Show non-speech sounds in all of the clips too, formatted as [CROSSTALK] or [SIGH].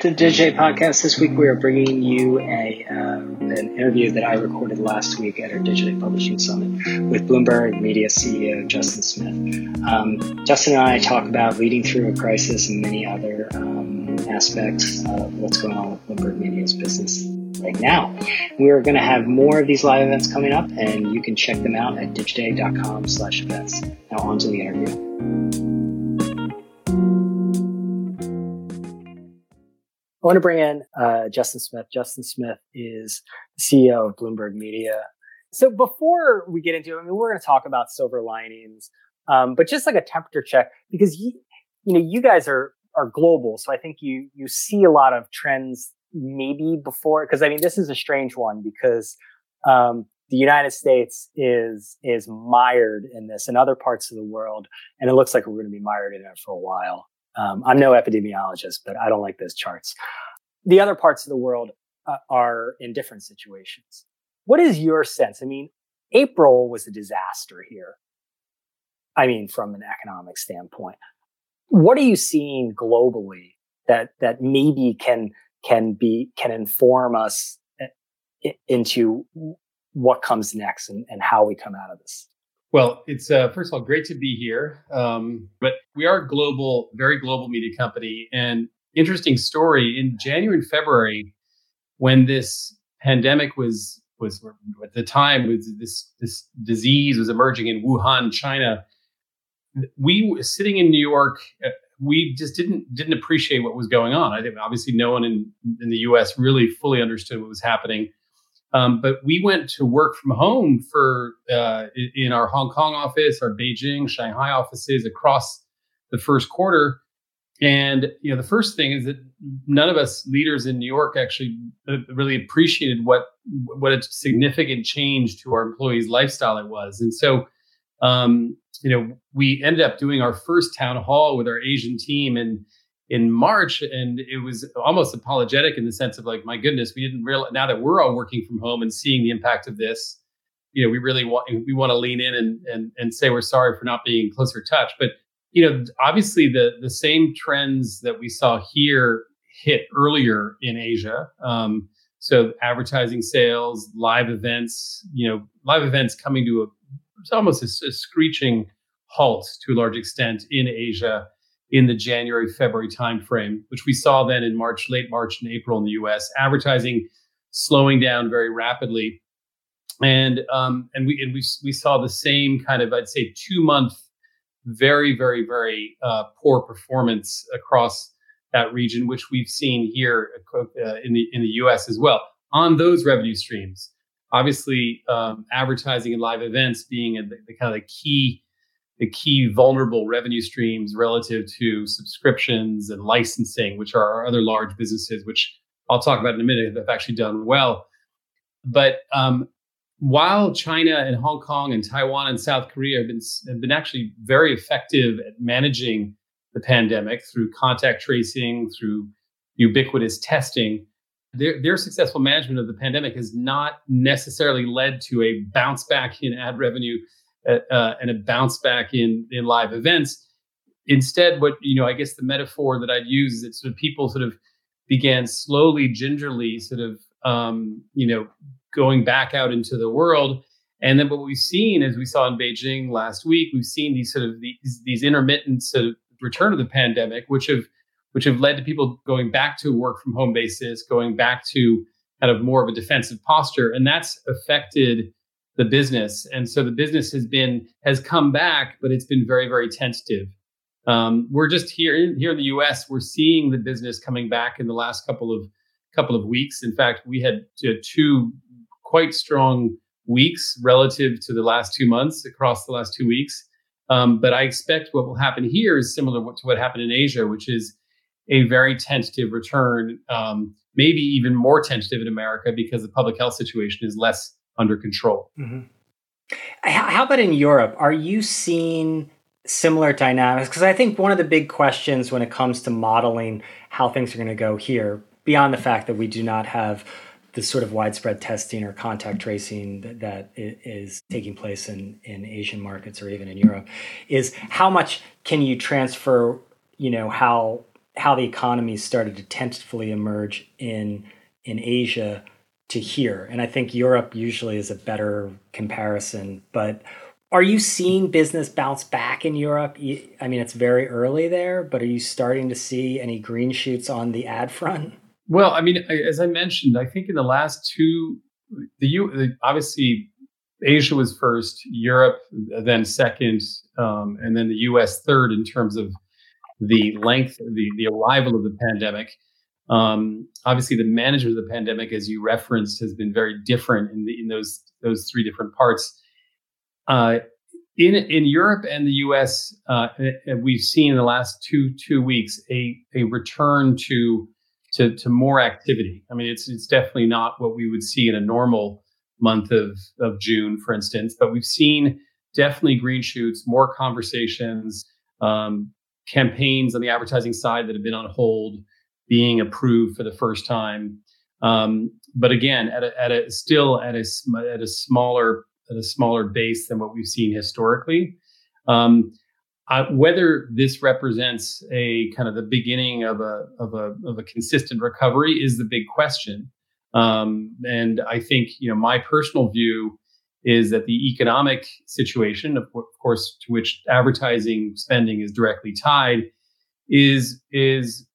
to the Digiday podcast. This week we are bringing you a uh, an interview that I recorded last week at our Digiday Publishing Summit with Bloomberg Media CEO Justin Smith. Um, Justin and I talk about leading through a crisis and many other um, aspects of what's going on with Bloomberg Media's business right now. We're going to have more of these live events coming up, and you can check them out at digiday.com slash events. Now on to the interview. I want to bring in uh, Justin Smith. Justin Smith is CEO of Bloomberg Media. So before we get into it, I mean, we're going to talk about silver linings, um, but just like a temperature check, because you, you know, you guys are are global, so I think you you see a lot of trends maybe before. Because I mean, this is a strange one because um, the United States is is mired in this, and other parts of the world, and it looks like we're going to be mired in it for a while. Um, I'm no epidemiologist, but I don't like those charts. The other parts of the world uh, are in different situations. What is your sense? I mean, April was a disaster here. I mean, from an economic standpoint, what are you seeing globally that that maybe can can be can inform us uh, into what comes next and, and how we come out of this? Well, it's uh, first of all great to be here. Um, but we are a global, very global media company. And interesting story in January and February, when this pandemic was was at the time was this this disease was emerging in Wuhan, China. We sitting in New York, uh, we just didn't didn't appreciate what was going on. I think obviously no one in in the U.S. really fully understood what was happening. Um, but we went to work from home for uh, in our Hong Kong office, our Beijing, Shanghai offices across the first quarter. And you know, the first thing is that none of us leaders in New York actually uh, really appreciated what what a significant change to our employees' lifestyle it was. And so, um, you know, we ended up doing our first town hall with our Asian team, and in March, and it was almost apologetic in the sense of like, my goodness, we didn't realize now that we're all working from home and seeing the impact of this. You know, we really want we want to lean in and and and say we're sorry for not being closer touch. But you know, obviously the the same trends that we saw here hit earlier in Asia. Um, so advertising sales, live events, you know, live events coming to a it's almost a, a screeching halt to a large extent in Asia in the January February timeframe, which we saw then in March, late March and April in the U.S. Advertising slowing down very rapidly, and um, and we and we we saw the same kind of I'd say two month very very very uh, poor performance across that region, which we've seen here uh, in the in the U.S. as well on those revenue streams. Obviously, um, advertising and live events being the, the kind of the key the key vulnerable revenue streams relative to subscriptions and licensing, which are our other large businesses, which I'll talk about in a minute, have actually done well. But um, while China and Hong Kong and Taiwan and South Korea have been, have been actually very effective at managing the pandemic through contact tracing, through ubiquitous testing, their, their successful management of the pandemic has not necessarily led to a bounce back in ad revenue uh, and a bounce back in in live events. Instead, what you know, I guess the metaphor that I'd use is that sort of people sort of began slowly, gingerly, sort of um, you know, going back out into the world. And then what we've seen, as we saw in Beijing last week, we've seen these sort of these, these intermittent sort of return of the pandemic, which have which have led to people going back to work from home basis, going back to kind of more of a defensive posture, and that's affected the business. And so the business has been has come back, but it's been very very tentative. Um, we're just here in, here in the U.S. We're seeing the business coming back in the last couple of couple of weeks. In fact, we had two quite strong weeks relative to the last two months across the last two weeks. Um, but I expect what will happen here is similar to what happened in Asia, which is a very tentative return, um, maybe even more tentative in America because the public health situation is less under control. Mm-hmm. How about in Europe? Are you seeing similar dynamics? Because I think one of the big questions when it comes to modeling how things are going to go here, beyond the fact that we do not have the sort of widespread testing or contact tracing that, that is taking place in, in Asian markets or even in Europe, is how much can you transfer, you know, how how the economy started to tentatively emerge in in Asia to here. And I think Europe usually is a better comparison. But are you seeing business bounce back in Europe? I mean, it's very early there, but are you starting to see any green shoots on the ad front? Well, I mean, as I mentioned, I think in the last two, the U obviously Asia was first, Europe then second, um, and then the U.S. third in terms of the length, the the arrival of the pandemic. Um, obviously, the management of the pandemic, as you referenced, has been very different in, the, in those those three different parts. Uh, in in Europe and the U.S., uh, we've seen in the last two two weeks a a return to to to more activity. I mean, it's it's definitely not what we would see in a normal month of of June, for instance, but we've seen definitely green shoots, more conversations, um, campaigns on the advertising side that have been on hold being approved for the first time. Um, but again, at a, at a still at a at a smaller at a smaller base than what we've seen historically. Um, uh, whether this represents a kind of the beginning of a of a of a consistent recovery is the big question. Um, and I think you know my personal view is that the economic situation, of course, to which advertising spending is directly tied, is is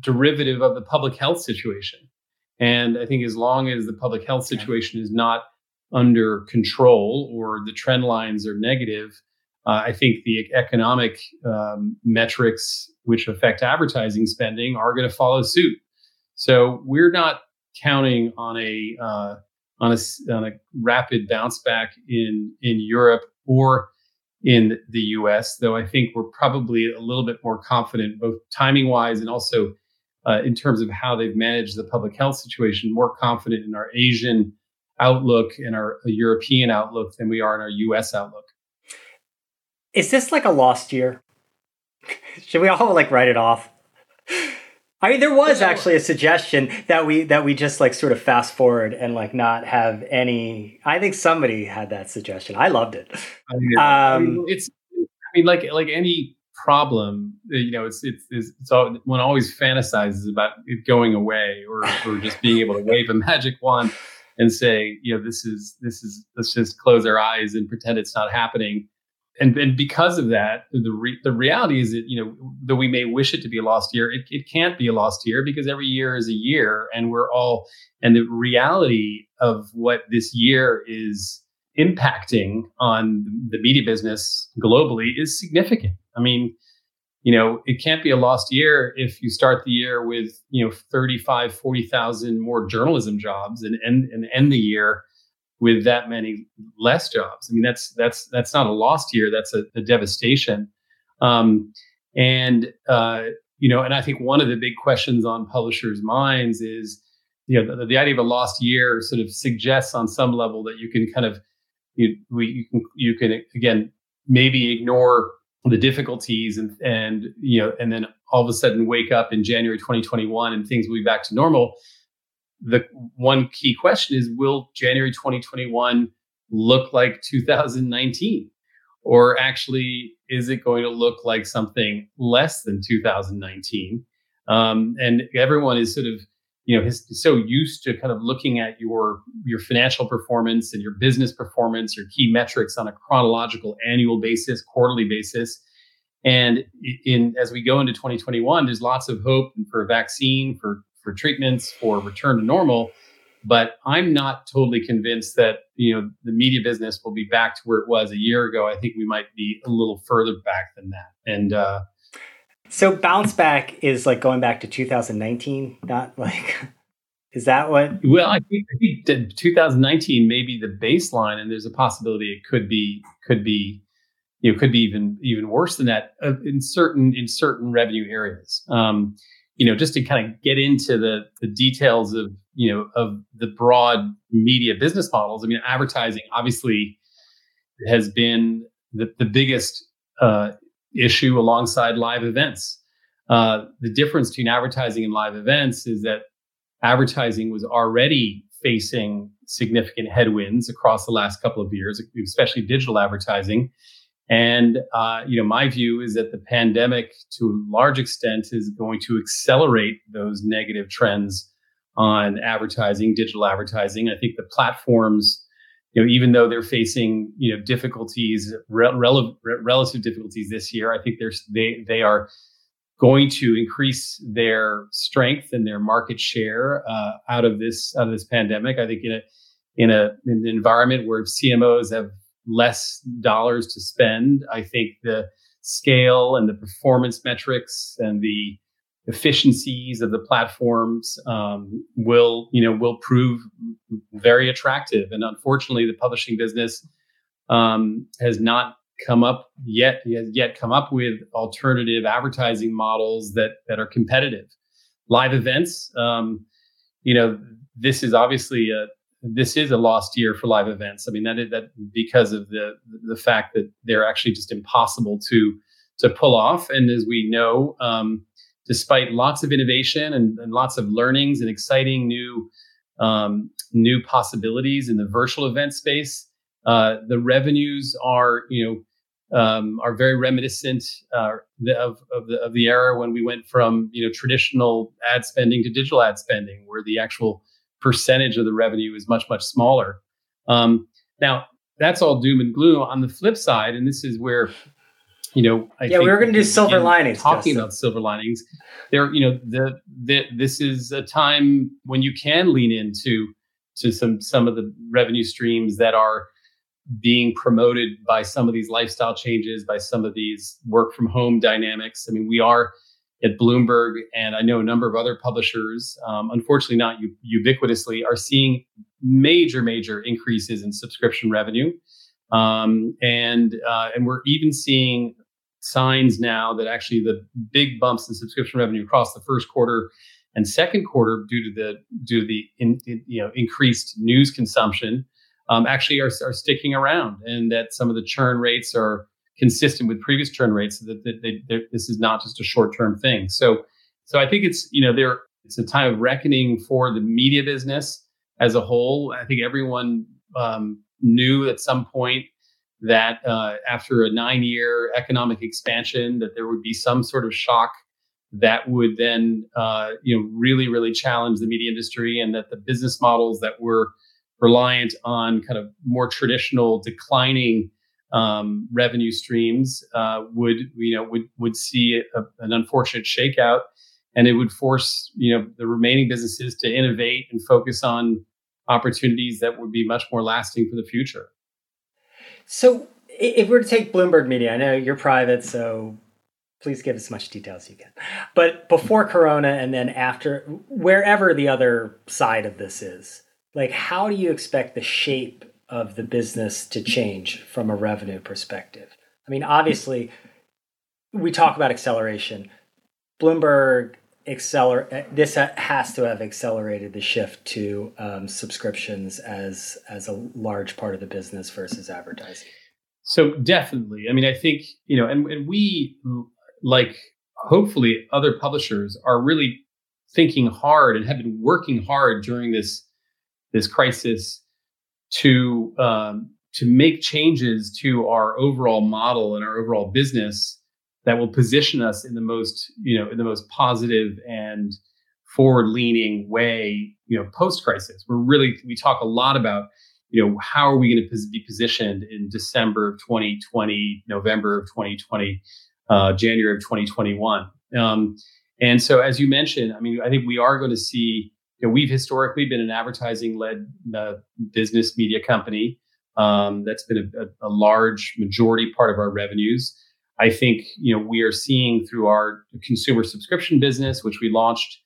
derivative of the public health situation. And I think as long as the public health situation is not under control or the trend lines are negative, uh, I think the economic um, metrics which affect advertising spending are going to follow suit. So we're not counting on a uh, on a on a rapid bounce back in in Europe or in the US, though I think we're probably a little bit more confident, both timing wise and also uh, in terms of how they've managed the public health situation, more confident in our Asian outlook and our European outlook than we are in our US outlook. Is this like a lost year? [LAUGHS] Should we all like write it off? I mean, there was actually a suggestion that we that we just like sort of fast forward and like not have any. I think somebody had that suggestion. I loved it. I mean, um, it's. I mean, like like any problem, you know, it's it's it's, it's all, one always fantasizes about it going away or or just being able to [LAUGHS] wave a magic wand and say, you know, this is this is let's just close our eyes and pretend it's not happening and and because of that, the re- the reality is that you know though we may wish it to be a lost year, it, it can't be a lost year because every year is a year, and we're all and the reality of what this year is impacting on the media business globally is significant. I mean, you know, it can't be a lost year if you start the year with, you know, 35, 40,000 more journalism jobs and end, and end the year with that many less jobs. I mean, that's that's that's not a lost year. That's a, a devastation. Um, and uh, you know, and I think one of the big questions on publishers' minds is, you know, the, the, idea of a lost year sort of suggests on some level that you can kind of you we, you can you can again maybe ignore the difficulties and and you know and then all of a sudden wake up in January 2021 and things will be back to normal the one key question is will January 2021 look like 2019? Or actually, is it going to look like something less than 2019? Um, and everyone is sort of, you know, is so used to kind of looking at your your financial performance and your business performance, your key metrics on a chronological annual basis, quarterly basis. And in as we go into 2021, there's lots of hope for a vaccine, for for treatments for return to normal. But I'm not totally convinced that you know the media business will be back to where it was a year ago. I think we might be a little further back than that. And uh, so bounce back is like going back to 2019, not like [LAUGHS] is that what? Well, I think, I think 2019 may be the baseline, and there's a possibility it could be could be you know could be even even worse than that uh, in certain in certain revenue areas. Um, you know, just to kind of get into the the details of you know of the broad media business models. I mean, advertising obviously has been the, the biggest uh, issue alongside live events. Uh, the difference between advertising and live events is that advertising was already facing significant headwinds across the last couple of years, especially digital advertising. And uh, you know, my view is that the pandemic, to a large extent, is going to accelerate those negative trends on advertising, digital advertising. I think the platforms, you know, even though they're facing you know difficulties, rel- relative difficulties this year, I think there's they they are going to increase their strength and their market share uh, out of this out of this pandemic. I think in a in a in an environment where CMOs have less dollars to spend. I think the scale and the performance metrics and the efficiencies of the platforms um, will, you know, will prove very attractive. And unfortunately, the publishing business um, has not come up yet has yet come up with alternative advertising models that that are competitive. Live events, um, you know, this is obviously a, this is a lost year for live events. I mean, that is that because of the the fact that they're actually just impossible to to pull off. And as we know, um, despite lots of innovation and, and, lots of learnings and exciting new um, new possibilities in the virtual event space, uh, the revenues are you know um, are very reminiscent uh, of of the, of the era when we went from you know traditional ad spending to digital ad spending, where the actual percentage of the revenue is much much smaller. Um, now that's all doom and gloom. On the flip side, and this is where you know, I yeah, we were going to do silver linings. Talking Justin. about silver linings, there, you know, the, the this is a time when you can lean into to some some of the revenue streams that are being promoted by some of these lifestyle changes, by some of these work from home dynamics. I mean, we are at Bloomberg, and I know a number of other publishers, um, unfortunately not u- ubiquitously, are seeing major, major increases in subscription revenue. Um, and uh, and we're even seeing signs now that actually the big bumps in subscription revenue across the first quarter and second quarter due to the due to the in, in, you know increased news consumption um, actually are, are sticking around, and that some of the churn rates are consistent with previous churn rates so that, they, this is not just a short-term thing. So so i think it's you know there it's a time of reckoning for the media business as a whole. I think everyone um, knew at some point that uh, after a nine-year economic expansion that there would be some sort of shock that would then uh, you know really really challenge the media industry and that the business models that were reliant on kind of more traditional declining um, revenue streams uh, would you know would would see a, an unfortunate shakeout, and it would force you know the remaining businesses to innovate and focus on opportunities that would be much more lasting for the future. So, if we were to take Bloomberg Media, I know you're private, so please give as much detail as you can. But before Corona and then after, wherever the other side of this is, like how do you expect the shape of the business to change from a revenue perspective? I mean, obviously, we talk about acceleration. Bloomberg accelerate this has to have accelerated the shift to um, subscriptions as as a large part of the business versus advertising. So definitely, I mean, I think you know, and, and we like hopefully other publishers are really thinking hard and have been working hard during this this crisis to um, to make changes to our overall model and our overall business that will position us in the most you know in the most positive and forward leaning way you know post crisis we're really we talk a lot about you know how are we going to be positioned in december of 2020 november of 2020 uh, january of 2021 um, and so as you mentioned i mean i think we are going to see you know, we've historically been an advertising led uh, business media company. Um, that's been a, a, large majority part of our revenues. I think you know we are seeing through our consumer subscription business, which we launched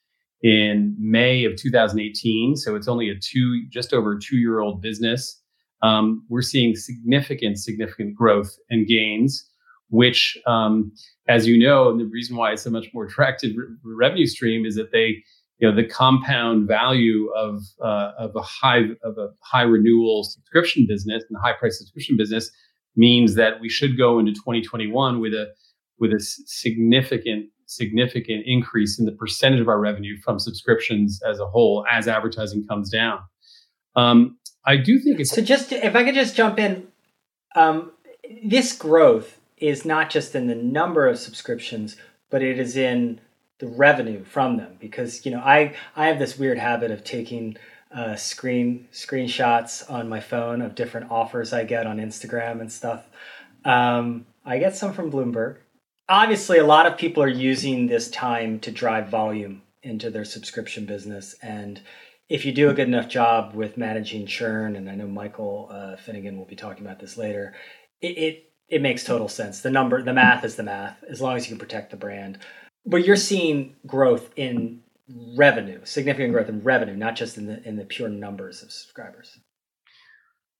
in May of 2018. So it's only a two, just over two year old business. Um, we're seeing significant, significant growth and gains, which, um, as you know, and the reason why it's a much more attractive re- revenue stream is that they you know the compound value of uh, of a high of a high renewal subscription business and high price subscription business means that we should go into 2021 with a with a significant significant increase in the percentage of our revenue from subscriptions as a whole as advertising comes down. Um, I do think it's so. Just if I could just jump in, um, this growth is not just in the number of subscriptions, but it is in the revenue from them because you know I I have this weird habit of taking uh, screen screenshots on my phone of different offers I get on Instagram and stuff. Um, I get some from Bloomberg. Obviously, a lot of people are using this time to drive volume into their subscription business, and if you do a good enough job with managing churn, and I know Michael uh, Finnegan will be talking about this later, it, it it makes total sense. The number, the math is the math, as long as you can protect the brand. But you're seeing growth in revenue, significant growth in revenue, not just in the in the pure numbers of subscribers.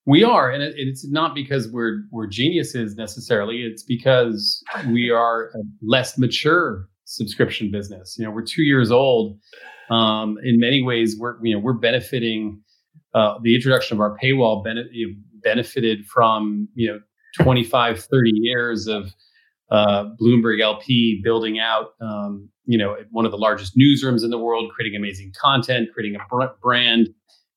We are, and it's not because we're we're geniuses necessarily. It's because we are a less mature subscription business. You know, we're two years old. Um, in many ways, we're you know we're benefiting. Uh, the introduction of our paywall bene- benefited from you know 25, 30 years of uh, Bloomberg LP building out, um, you know, one of the largest newsrooms in the world, creating amazing content, creating a brand.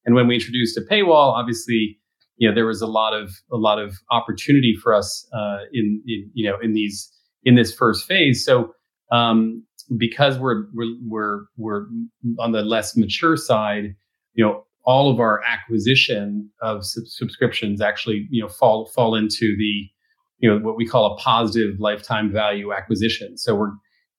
And when we introduced a paywall, obviously, you know, there was a lot of a lot of opportunity for us uh, in, in you know in these in this first phase. So um, because we're we're we're we're on the less mature side, you know, all of our acquisition of sub- subscriptions actually you know fall fall into the you know what we call a positive lifetime value acquisition. So we're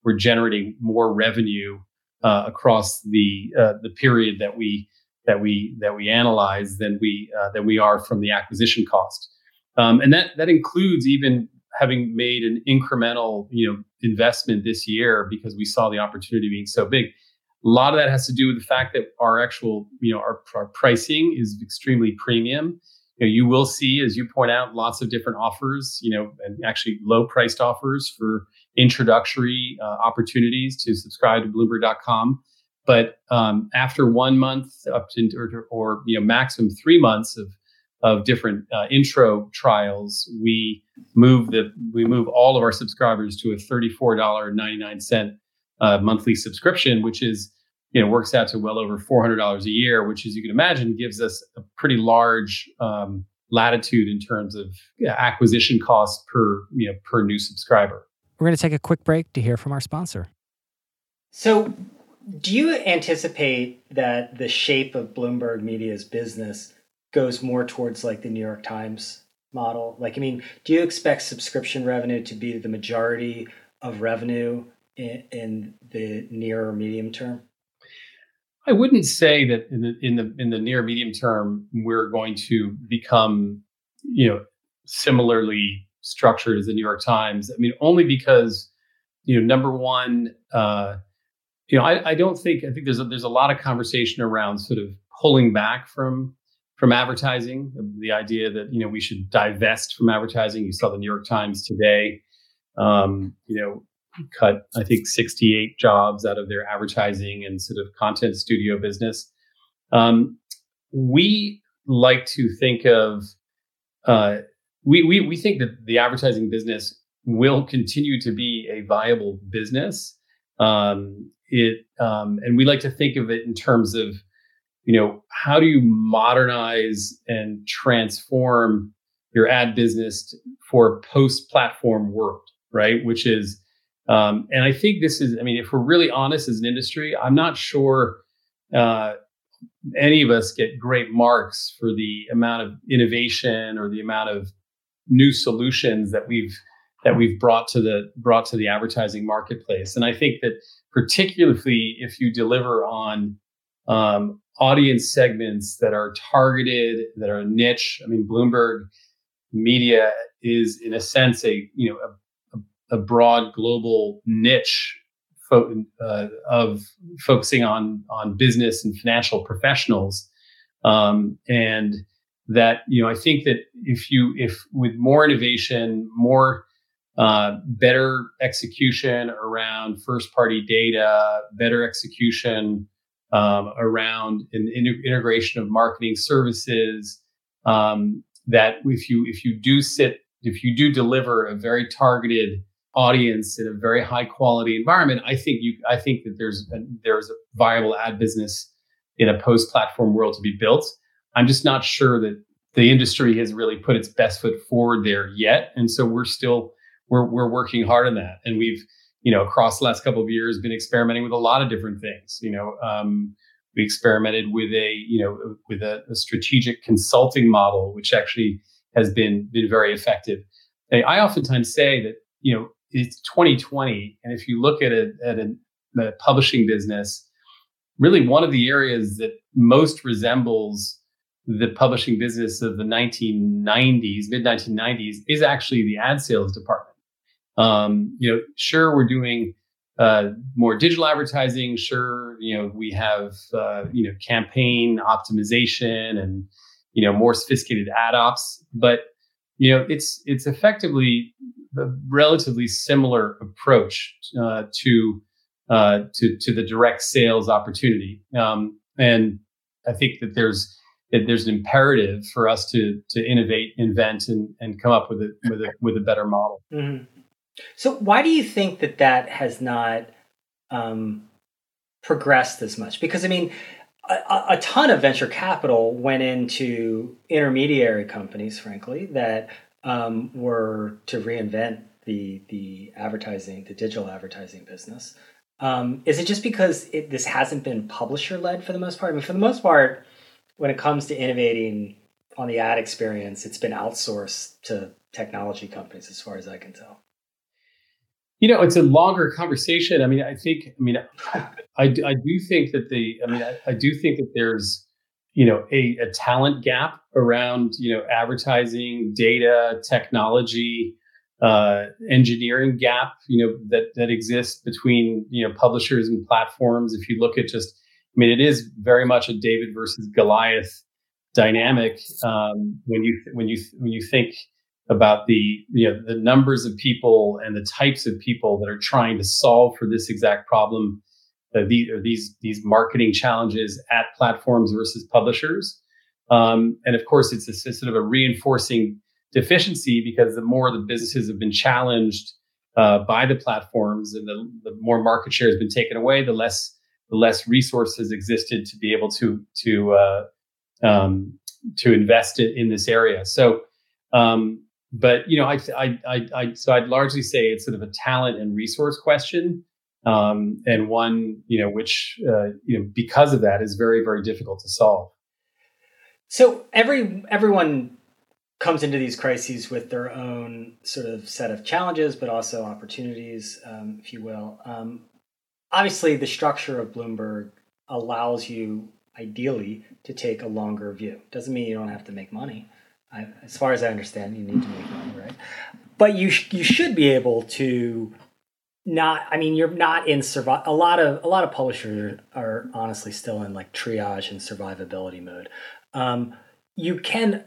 we're generating more revenue uh, across the uh, the period that we that we that we analyze than we uh, than we are from the acquisition cost, um, and that that includes even having made an incremental you know investment this year because we saw the opportunity being so big. A lot of that has to do with the fact that our actual you know our, our pricing is extremely premium you, know, you will see, as you point out, lots of different offers, you know, and actually low priced offers for introductory uh, opportunities to subscribe to Bloomberg.com. But um, after one month up to or, or, you know maximum three months of of different uh, intro trials, we move the we move all of our subscribers to a thirty four dollar ninety nine cent uh, monthly subscription, which is you know works out to well over four hundred dollars a year, which, as you can imagine, gives us a pretty large um, latitude in terms of acquisition costs per you know per new subscriber. We're going to take a quick break to hear from our sponsor. So, do you anticipate that the shape of Bloomberg Media's business goes more towards like the New York Times model? Like, I mean, do you expect subscription revenue to be the majority of revenue in, in the near or medium term? I wouldn't say that in the in the in the near medium term we're going to become, you know, similarly structured as the New York Times. I mean, only because, you know, number one, uh, you know, I, I don't think I think there's a, there's a lot of conversation around sort of pulling back from from advertising. The idea that you know we should divest from advertising. You saw the New York Times today. Um, you know, cut, I think, 68 jobs out of their advertising and sort of content studio business. Um, we like to think of, uh, we, we, we think that the advertising business will continue to be a viable business. Um, it, um, and we like to think of it in terms of, you know, how do you modernize and transform your ad business for post platform world, right? Which is um, and I think this is, I mean, if we're really honest as an industry, I'm not sure uh, any of us get great marks for the amount of innovation or the amount of new solutions that we've that we've brought to the brought to the advertising marketplace. And I think that particularly if you deliver on um, audience segments that are targeted, that are niche. I mean, Bloomberg Media is in a sense a you know a a broad global niche fo- uh, of focusing on on business and financial professionals, um, and that you know I think that if you if with more innovation, more uh, better execution around first party data, better execution um, around an in- integration of marketing services. Um, that if you if you do sit if you do deliver a very targeted audience in a very high quality environment, I think you I think that there's a, there's a viable ad business in a post platform world to be built. I'm just not sure that the industry has really put its best foot forward there yet, and so we're still we're we're working hard on that, and we've you know across the last couple of years been experimenting with a lot of different things. You know, um, we experimented with a you know with a, a, strategic consulting model, which actually has been been very effective. I oftentimes say that you know it's 2020, and if you look at a at a, a publishing business, really one of the areas that most resembles the publishing business of the 1990s, mid 1990s, is actually the ad sales department. Um, you know, sure, we're doing uh, more digital advertising. Sure, you know, we have uh, you know campaign optimization and you know more sophisticated ad ops, but you know, it's it's effectively a relatively similar approach uh, to uh, to to the direct sales opportunity. Um, and I think that there's that there's an imperative for us to to innovate, invent, and and come up with a with a with a better model. Mm-hmm. So why do you think that that has not um, progressed as much? Because I mean, a, a, ton of venture capital went into intermediary companies, frankly, that um, were to reinvent the the advertising, the digital advertising business. Um, is it just because it, this hasn't been publisher led for the most part? I mean, for the most part, when it comes to innovating on the ad experience, it's been outsourced to technology companies, as far as I can tell. You know, it's a longer conversation. I mean, I think, I mean, I, I do think that the, I mean, I, I do think that there's, you know, a, a talent gap around, you know, advertising, data, technology, uh, engineering gap, you know, that that exists between you know publishers and platforms. If you look at just, I mean, it is very much a David versus Goliath dynamic um, when you when you when you think about the you know the numbers of people and the types of people that are trying to solve for this exact problem uh, the, these these marketing challenges at platforms versus publishers. Um, and of course it's a, sort of a reinforcing deficiency because the more the businesses have been challenged uh, by the platforms and the, the more market share has been taken away the less the less resources existed to be able to to uh, um, to invest in, this area. So um, but you know, I, I, I, I, so I'd largely say it's sort of a talent and resource question, um, and one you know which uh, you know because of that is very very difficult to solve. So every everyone comes into these crises with their own sort of set of challenges, but also opportunities, um, if you will. Um, obviously, the structure of Bloomberg allows you ideally to take a longer view. Doesn't mean you don't have to make money. I, as far as I understand, you need to make money, right? But you sh- you should be able to not. I mean, you're not in survive. A lot of a lot of publishers are honestly still in like triage and survivability mode. Um, you can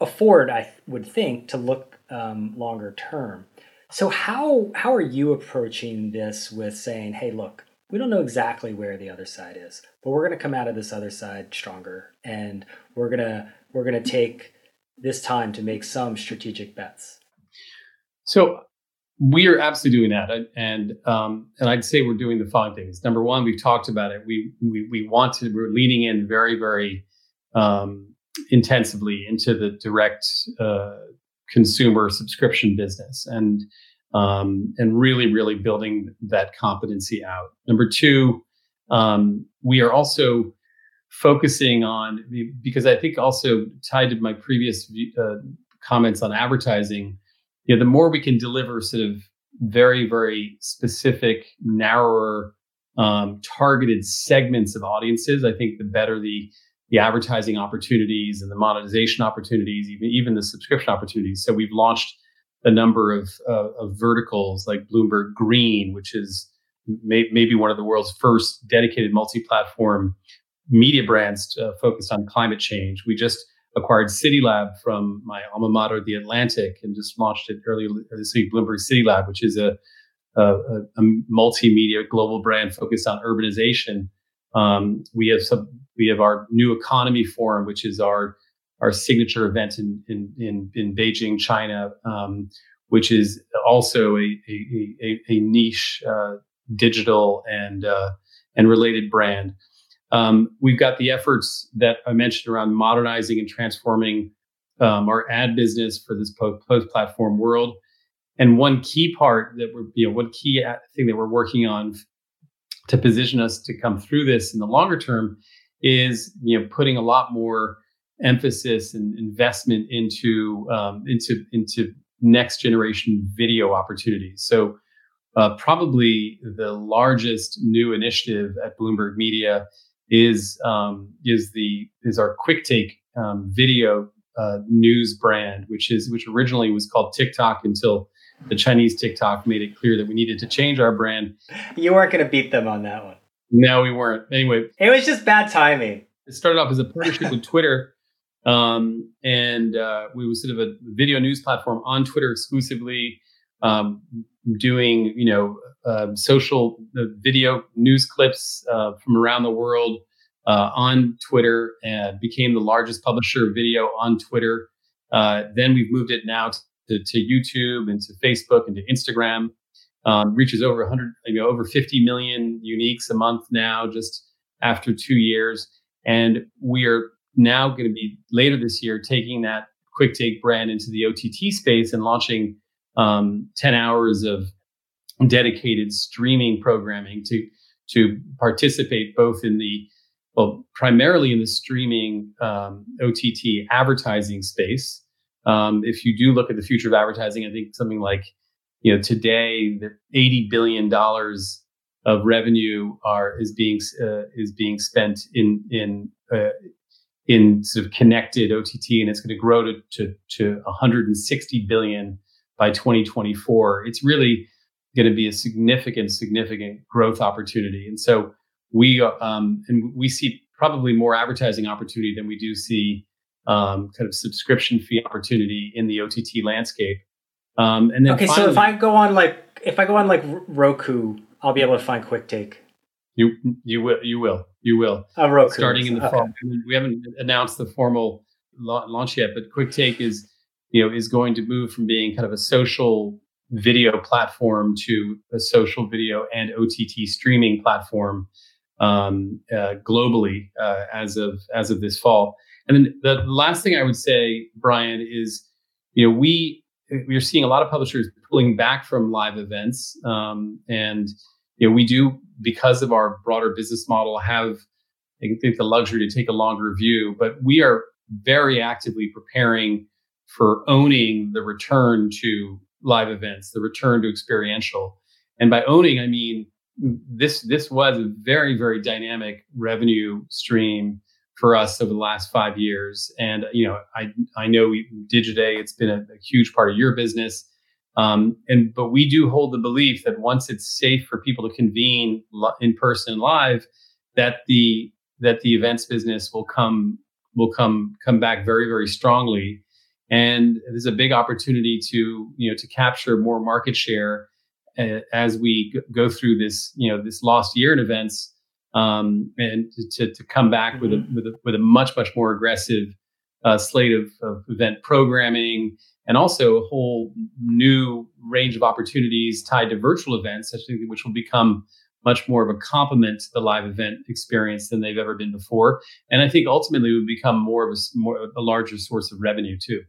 afford, I would think, to look um, longer term. So how how are you approaching this with saying, hey, look, we don't know exactly where the other side is, but we're going to come out of this other side stronger, and we're gonna we're gonna take this time to make some strategic bets? So we are absolutely doing that, and um, and I'd say we're doing the following things. Number one, we've talked about it. We we we want to. We're leaning in very very um, intensively into the direct uh, consumer subscription business, and um, and really really building that competency out. Number two, um, we are also focusing on because I think also tied to my previous uh, comments on advertising, you know, the more we can deliver sort of very very specific, narrower, um, targeted segments of audiences, I think the better the the advertising opportunities and the monetization opportunities, even even the subscription opportunities. So we've launched a number of uh, of verticals like Bloomberg Green, which is may, maybe one of the world's first dedicated multi-platform media brands uh, focused on climate change. We just acquired CityLab from my alma mater, The Atlantic, and just launched it earlier this week, Bloomberg CityLab, which is a, a, a multimedia global brand focused on urbanization. Um, we have some, we have our new economy forum, which is our our signature event in in in, in Beijing, China, um, which is also a a, a, a niche uh, digital and uh, and related brand. Um, we've got the efforts that I mentioned around modernizing and transforming um, our ad business for this post platform world. And one key part that we're, you know, one key thing that we're working on to position us to come through this in the longer term is, you know, putting a lot more emphasis and investment into um, into into next generation video opportunities. So, uh, probably the largest new initiative at Bloomberg Media is um, is the is our Quick Take um, video uh, news brand, which is which originally was called TicToc until the Chinese TikTok made it clear that we needed to change our brand. You weren't going to beat them on that one. No, we weren't. Anyway, it was just bad timing. It started off as a partnership with Twitter, um, and uh, we were sort of a video news platform on Twitter exclusively, um, doing you know uh, social uh, video news clips uh, from around the world uh, on Twitter, and became the largest publisher of video on Twitter. Then we've moved it now to, to YouTube and to Facebook and to Instagram. Um, reaches over 100, you know, over 50 million uniques a month now, just after two years. And we are now going to be later this year taking that quick take brand into the OTT space and launching um, 10 hours of dedicated streaming programming to to participate both in the well primarily in the streaming um, OTT advertising space, um, if you do look at the future of advertising, I think something like, you know, today the eighty billion dollars of revenue are is being uh, is being spent in in uh, in sort of connected OTT, and it's going to grow to to to 160 billion by 2024. It's really going to be a significant significant growth opportunity, and so we um, and we see probably more advertising opportunity than we do see um, kind of subscription fee opportunity in the OTT landscape. Um, and then okay, finally, so if I go on like if I go on like Roku, I'll be able to find Quick Take. You you will you will you will uh, Roku, starting in the okay. fall. We haven't announced the formal launch yet, but Quick Take is you know is going to move from being kind of a social video platform to a social video and OTT streaming platform um, uh, globally uh, as of as of this fall. And then the last thing I would say, Brian, is you know we we are seeing a lot of publishers pulling back from live events, um, and you know we do because of our broader business model have I think the luxury to take a longer view, but we are very actively preparing for owning the return to live events, the return to experiential. And by owning, I mean this this was a very very dynamic revenue stream for us over the last five years. And you know, I I know we, Digiday, it's been a, a, huge part of your business. Um, and but we do hold the belief that once it's safe for people to convene in person live, that the that the events business will come will come come back very very strongly. And there's a big opportunity to you know to capture more market share uh, as we go through this you know this lost year in events um, and to, to come back mm-hmm. with a mm-hmm. with a with a much much more aggressive uh, slate of, of, event programming and also a whole new range of opportunities tied to virtual events, which will become much more of a complement to the live event experience than they've ever been before. And I think ultimately would become more of a more a larger source of revenue too.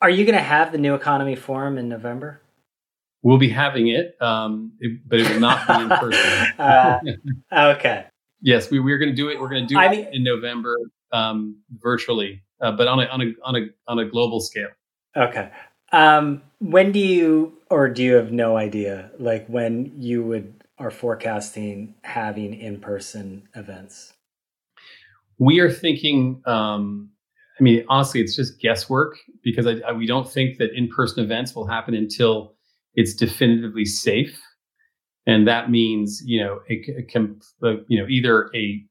Are you going to have the new economy forum in November? We'll be having it, um, it but it will not be in person. [LAUGHS] uh, okay. Yes, we, we're going to do it. We're going to do I it mean, in November um, virtually, uh, but on a, on a on a on a global scale. Okay. Um, when do you, or do you have no idea, like when you would are forecasting having in person events? We are thinking. Um, I mean, honestly, it's just guesswork because I, I, we don't think that in person events will happen until it's definitively safe, and that means you know it, it can uh, you know either a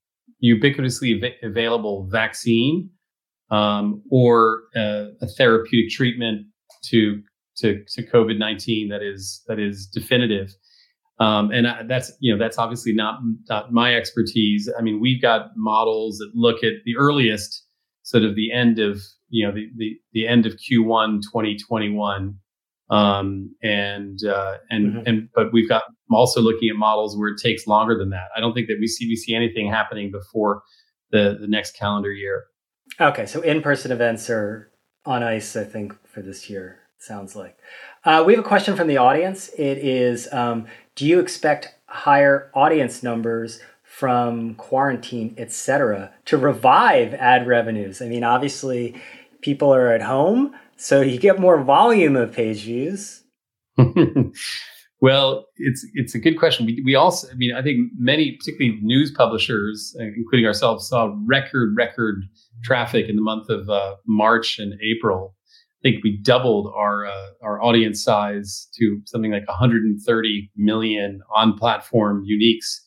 ubiquitously av- available vaccine um, or uh, a therapeutic treatment to to, to COVID nineteen that is that is definitive. Um, and I, that's you know that's obviously not, not my expertise. I mean, we've got models that look at the earliest, sort of the end of you know the the, the end of Q1 2021 um, and uh, and mm-hmm. and but we've got I'm also looking at models where it takes longer than that. I don't think that we see we see anything happening before the the next calendar year. Okay, so in-person events are on ice, I think, for this year. Sounds like. Uh, we have a question from the audience. It is: um, Do you expect higher audience numbers from quarantine, etc., to revive ad revenues? I mean, obviously, people are at home, so you get more volume of page views. [LAUGHS] well, it's it's a good question. We we also, I mean, I think many, particularly news publishers, uh, including ourselves, saw record record traffic in the month of uh, March and April. I think we doubled our uh, our audience size to something like 130 million on platform uniques.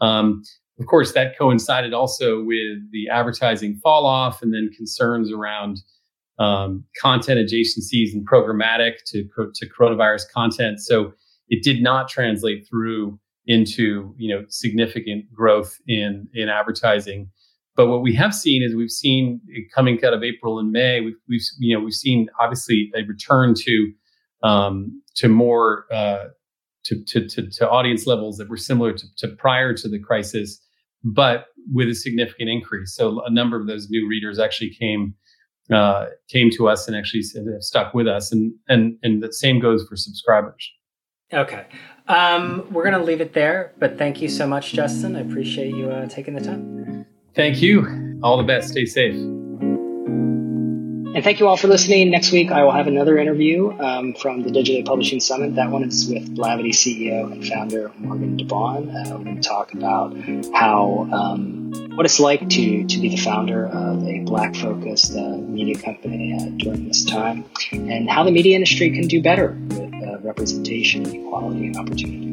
Um, of course, that coincided also with the advertising fall off and then concerns around um, content adjacencies and programmatic to, to coronavirus content. So it did not translate through into you know significant growth in in advertising. But what we have seen is we've seen coming out of April and May, we've, we've you know we've seen obviously a return to um, to more uh, to, to, to, to, audience levels that were similar to, to prior to the crisis, but with a significant increase. So a number of those new readers actually came uh, came to us and actually stuck with us, and and and the same goes for subscribers. Okay. Um, we're going to leave it there, but thank you so much, Justin. I appreciate you uh, taking the time. Thank you. All the best. Stay safe. And thank you all for listening. Next week, I will have another interview um, from the Digiday Publishing Summit. That one is with Blavity CEO and founder Morgan DeBaun. Uh, we're going to talk about how um, what it's like to to be the founder of a black focused uh, media company uh, during this time, and how the media industry can do better with uh, representation, equality, and opportunity.